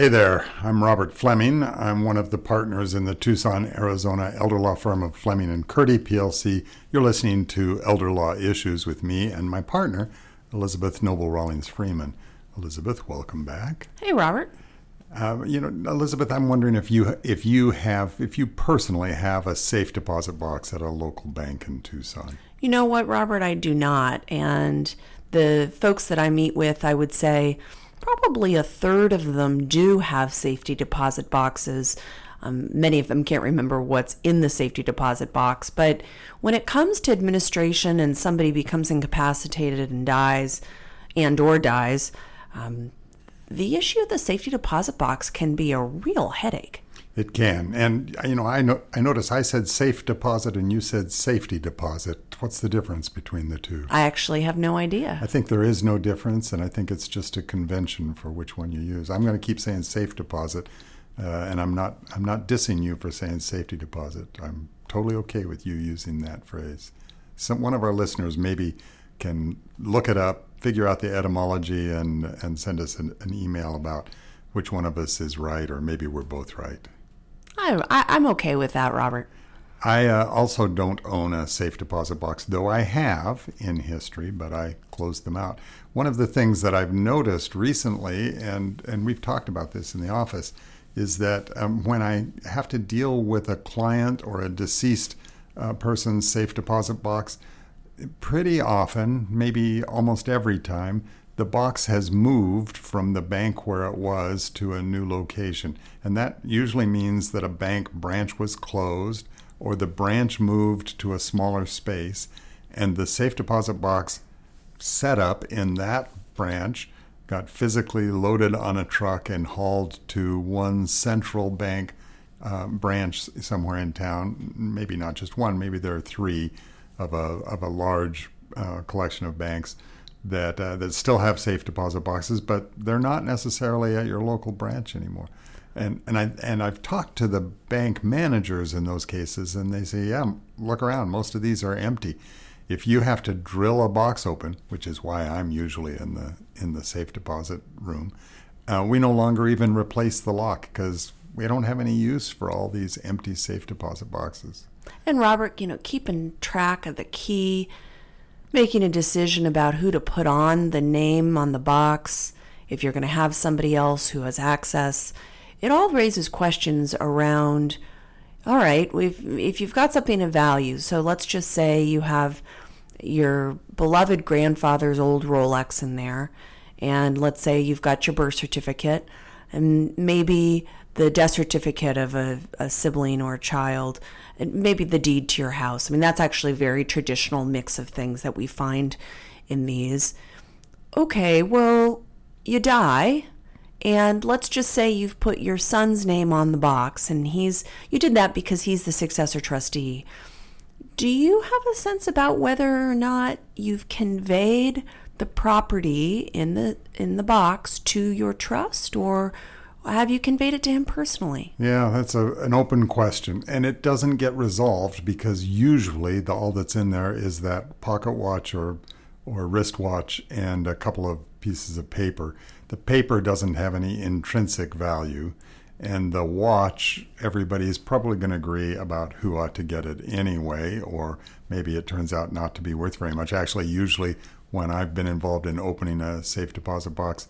Hey there, I'm Robert Fleming. I'm one of the partners in the Tucson, Arizona elder law firm of Fleming and Curti PLC. You're listening to Elder Law Issues with me and my partner, Elizabeth Noble Rollings Friman. Elizabeth, welcome back. Hey, Robert. Uh, you know, Elizabeth, I'm wondering if you if you have if you personally have a safe deposit box at a local bank in Tucson. You know what, Robert? I do not, and the folks that I meet with, I would say probably a third of them do have safety deposit boxes. Um, many of them can't remember what's in the safety deposit box, but when it comes to administration and somebody becomes incapacitated and dies, and or dies, um, the issue of the safety deposit box can be a real headache. It can, and you know, I know, I notice I said safe deposit and you said safety deposit. What's the difference between the two? I actually have no idea. I think there is no difference, and I think it's just a convention for which one you use. I'm going to keep saying safe deposit, uh, and I'm not, I'm not dissing you for saying safety deposit. I'm totally okay with you using that phrase. Some one of our listeners maybe can look it up, figure out the etymology, and and send us an, an email about which one of us is right, or maybe we're both right. I, I, am okay with that, Robert. I uh, also don't own a safe deposit box, though I have in history, but I closed them out. One of the things that I've noticed recently, and, and we've talked about this in the office, is that um, when I have to deal with a client or a deceased uh, person's safe deposit box, pretty often, maybe almost every time, the box has moved from the bank where it was to a new location. And that usually means that a bank branch was closed or the branch moved to a smaller space and the safe deposit box set up in that branch got physically loaded on a truck and hauled to one central bank uh, branch somewhere in town. Maybe not just one, maybe there are three of a, of a large uh, collection of banks that uh, that still have safe deposit boxes, but they're not necessarily at your local branch anymore. And and I and I've talked to the bank managers in those cases, and they say, yeah, look around. Most of these are empty. If you have to drill a box open, which is why I'm usually in the in the safe deposit room, uh, we no longer even replace the lock because we don't have any use for all these empty safe deposit boxes. And Robert, you know, keeping track of the key making a decision about who to put on the name on the box, if you're going to have somebody else who has access, it all raises questions around all right, we've, if you've got something of value, so let's just say you have your beloved grandfather's old Rolex in there, and let's say you've got your birth certificate, and maybe the death certificate of a, a sibling or a child, and maybe the deed to your house. I mean, that's actually a very traditional mix of things that we find in these. Okay, well, you die, and let's just say you've put your son's name on the box, and he's you did that because he's the successor trustee. Do you have a sense about whether or not you've conveyed the property in the in the box to your trust, or have you conveyed it to him personally? Yeah, that's a, an open question. And it doesn't get resolved because usually the, all that's in there is that pocket watch or, or wristwatch and a couple of pieces of paper. The paper doesn't have any intrinsic value. And the watch, everybody is probably going to agree about who ought to get it anyway, or maybe it turns out not to be worth very much. Actually, usually when I've been involved in opening a safe deposit box,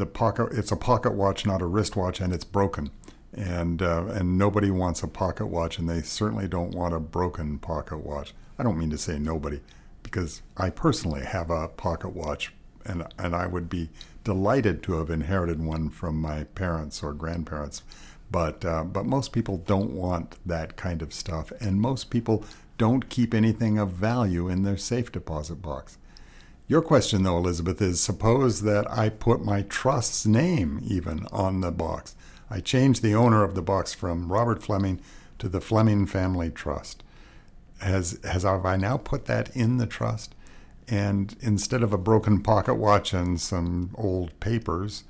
the pocket it's a pocket watch, not a wristwatch, and it's broken. And uh, and nobody wants a pocket watch, and they certainly don't want a broken pocket watch. I don't mean to say nobody, because I personally have a pocket watch, and and I would be delighted to have inherited one from my parents or grandparents. But uh, but most people don't want that kind of stuff, and most people don't keep anything of value in their safe deposit box. Your question, though, Elizabeth, is suppose that I put my trust's name even on the box. I change the owner of the box from Robert Fleming to the Fleming Family Trust. Has, has have I now put that in the trust? And instead of a broken pocket watch and some old papers,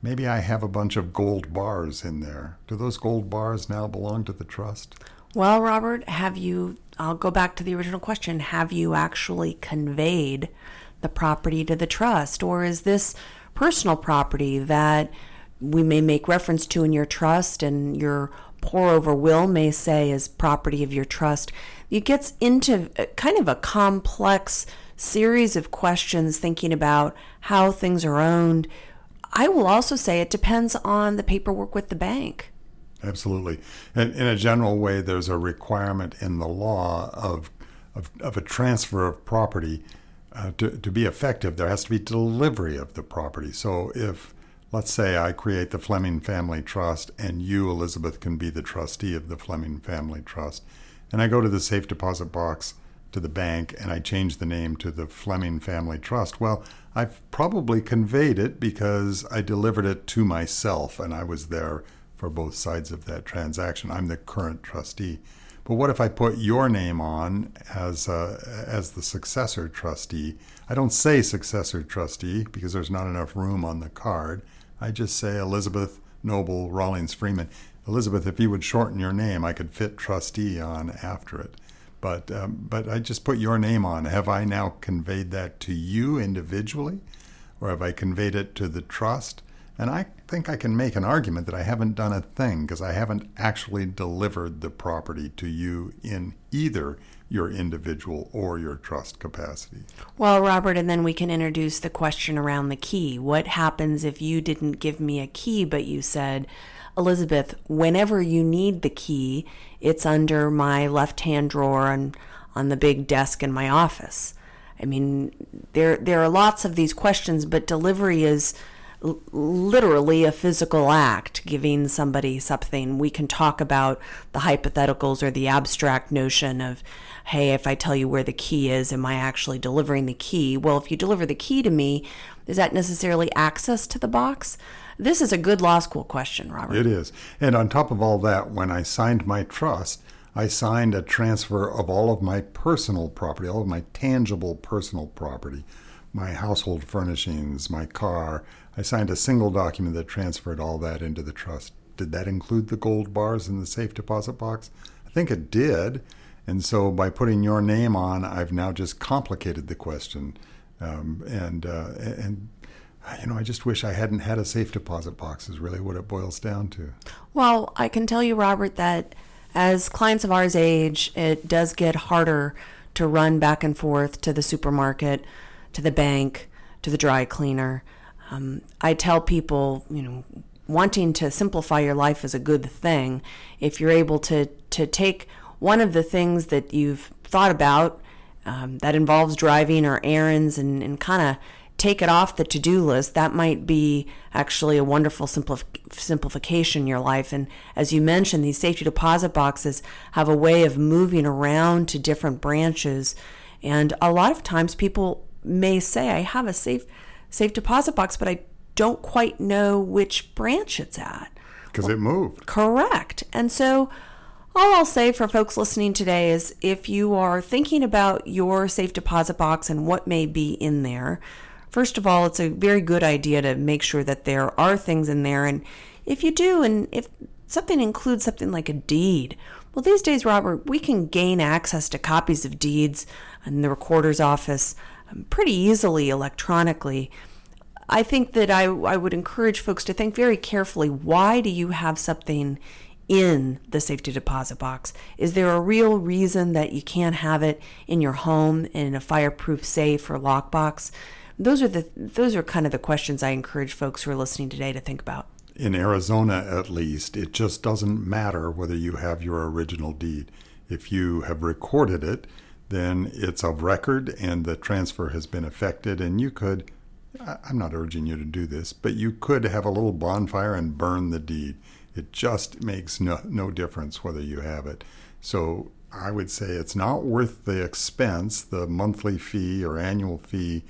maybe I have a bunch of gold bars in there. Do those gold bars now belong to the trust? Well, Robert, have you, I'll go back to the original question, have you actually conveyed the property to the trust? Or is this personal property that we may make reference to in your trust, and your pour over will may say is property of your trust. It gets into kind of a complex series of questions thinking about how things are owned. I will also say it depends on the paperwork with the bank. Absolutely. And in a general way, there's a requirement in the law of, of, of a transfer of property. Uh, to, to be effective, there has to be delivery of the property. So if, let's say, I create the Fleming Family Trust and you, Elizabeth, can be the trustee of the Fleming Family Trust, and I go to the safe deposit box to the bank and I change the name to the Fleming Family Trust, well, I've probably conveyed it because I delivered it to myself and I was there for both sides of that transaction. I'm the current trustee. But what if I put your name on as as the successor trustee? I don't say successor trustee because there's not enough room on the card. I just say Elizabeth Noble Rollings Friman. Elizabeth, if you would shorten your name, I could fit trustee on after it. But um, but I just put your name on. Have I now conveyed that to you individually, or have I conveyed it to the trust? And I think I can make an argument that I haven't done a thing because I haven't actually delivered the property to you in either your individual or your trust capacity. Well, Robert, and then we can introduce the question around the key. What happens if you didn't give me a key, but you said, Elizabeth, whenever you need the key, it's under my left hand drawer and on the big desk in my office? I mean, there there are lots of these questions, but delivery is literally a physical act, giving somebody something. We can talk about the hypotheticals or the abstract notion of, hey, if I tell you where the key is, am I actually delivering the key? Well, if you deliver the key to me, is that necessarily access to the box? This is a good law school question, Robert. It is. And on top of all that, when I signed my trust, I signed a transfer of all of my personal property, all of my tangible personal property, my household furnishings, my car, I signed a single document that transferred all that into the trust. Did that include the gold bars in the safe deposit box? I think it did. And so by putting your name on, I've now just complicated the question. Um, and, uh, and, you know, I just wish I hadn't had a safe deposit box, is really what it boils down to. Well, I can tell you, Robert, that as clients of ours age, it does get harder to run back and forth to the supermarket, to the bank, to the dry cleaner. Um, I tell people, you know, wanting to simplify your life is a good thing. If you're able to to take one of the things that you've thought about um, that involves driving or errands and, and kind of take it off the to-do list that might be actually a wonderful simplif- simplification in your life and as you mentioned these safety deposit boxes have a way of moving around to different branches and a lot of times people may say i have a safe safe deposit box, but I don't quite know which branch it's at. Because well, it moved. Correct. And so all I'll say for folks listening today is if you are thinking about your safe deposit box and what may be in there, first of all, it's a very good idea to make sure that there are things in there. And if you do, and if something includes something like a deed, well, these days, Robert, we can gain access to copies of deeds in the recorder's office pretty easily electronically. I think that I, I would encourage folks to think very carefully why do you have something in the safety deposit box? Is there a real reason that you can't have it in your home in a fireproof safe or lockbox? Those are the those are kind of the questions I encourage folks who are listening today to think about. In Arizona at least, it just doesn't matter whether you have your original deed. If you have recorded it, then it's of record and the transfer has been effected. And you could, I'm not urging you to do this, but you could have a little bonfire and burn the deed. It just makes no, no difference whether you have it. So I would say it's not worth the expense, the monthly fee or annual fee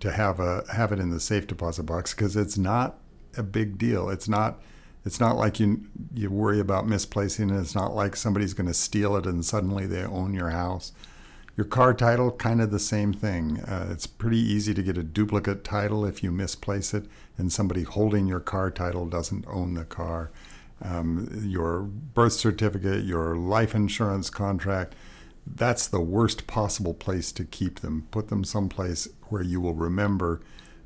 to have a have it in the safe deposit box because it's not a big deal. It's not it's not like you you worry about misplacing it. It's not like somebody's going to steal it and suddenly they own your house. Your car title, kind of the same thing. Uh, it's pretty easy to get a duplicate title if you misplace it and somebody holding your car title doesn't own the car. Um, your birth certificate, your life insurance contract, that's the worst possible place to keep them. Put them someplace where you will remember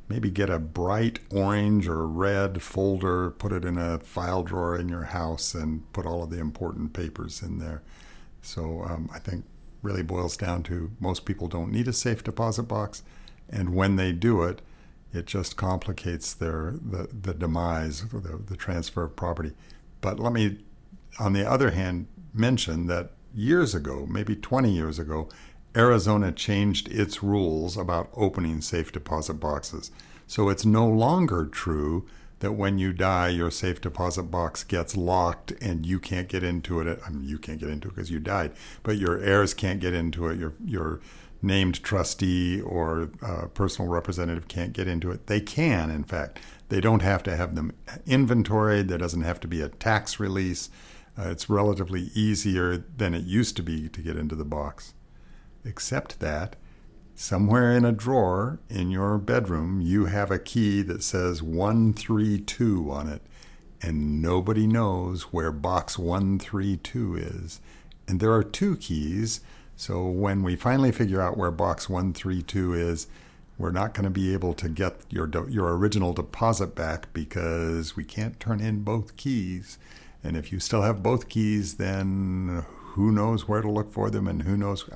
maybe get a bright orange or red folder, put it in a file drawer in your house, and put all of the important papers in there. So um, I think really boils down to most people don't need a safe deposit box, and when they do it, it just complicates their the, the demise, the, the transfer of property. But let me, on the other hand, mention that years ago, maybe 20 years ago, Arizona changed its rules about opening safe deposit boxes. So it's no longer true that when you die, your safe deposit box gets locked and you can't get into it. I mean, you can't get into it because you died, but your heirs can't get into it. Your your named trustee or uh, personal representative can't get into it. They can, in fact. They don't have to have them inventoried. There doesn't have to be a tax release. Uh, it's relatively easier than it used to be to get into the box. Except that somewhere in a drawer in your bedroom, you have a key that says 132 on it, and nobody knows where box 132 is. And there are two keys, so when we finally figure out where box 132 is, we're not going to be able to get your your original deposit back because we can't turn in both keys. And if you still have both keys, then who knows where to look for them, and who knows?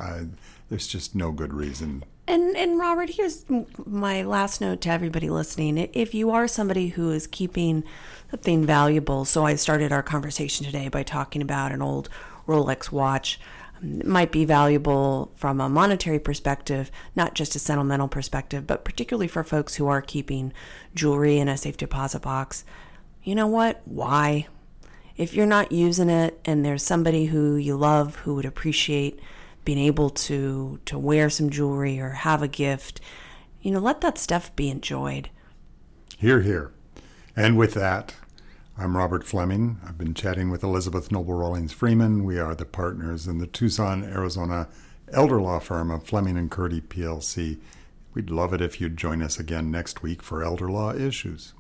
There's just no good reason. And and Robert, here's my last note to everybody listening. If you are somebody who is keeping something valuable, so I started our conversation today by talking about an old Rolex watch. Um, it might be valuable from a monetary perspective, not just a sentimental perspective, but particularly for folks who are keeping jewelry in a safe deposit box. You know what? Why? If you're not using it and there's somebody who you love who would appreciate being able to to wear some jewelry or have a gift, you know, let that stuff be enjoyed. Here, here. And with that, I'm Robert Fleming. I've been chatting with Elizabeth Noble Rollings Friman. We are the partners in the Tucson, Arizona elder law firm of Fleming and Curti PLC. We'd love it if you'd join us again next week for Elder Law Issues.